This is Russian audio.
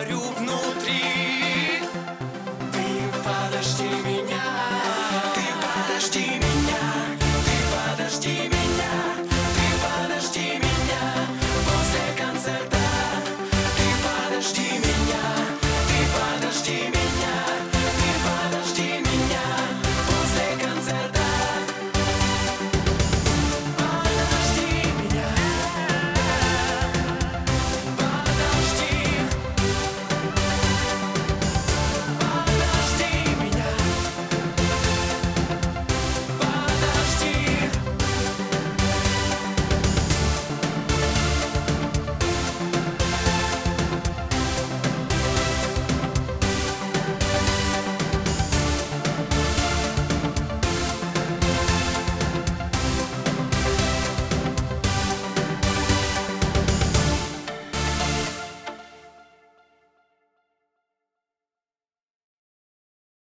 горю внутри.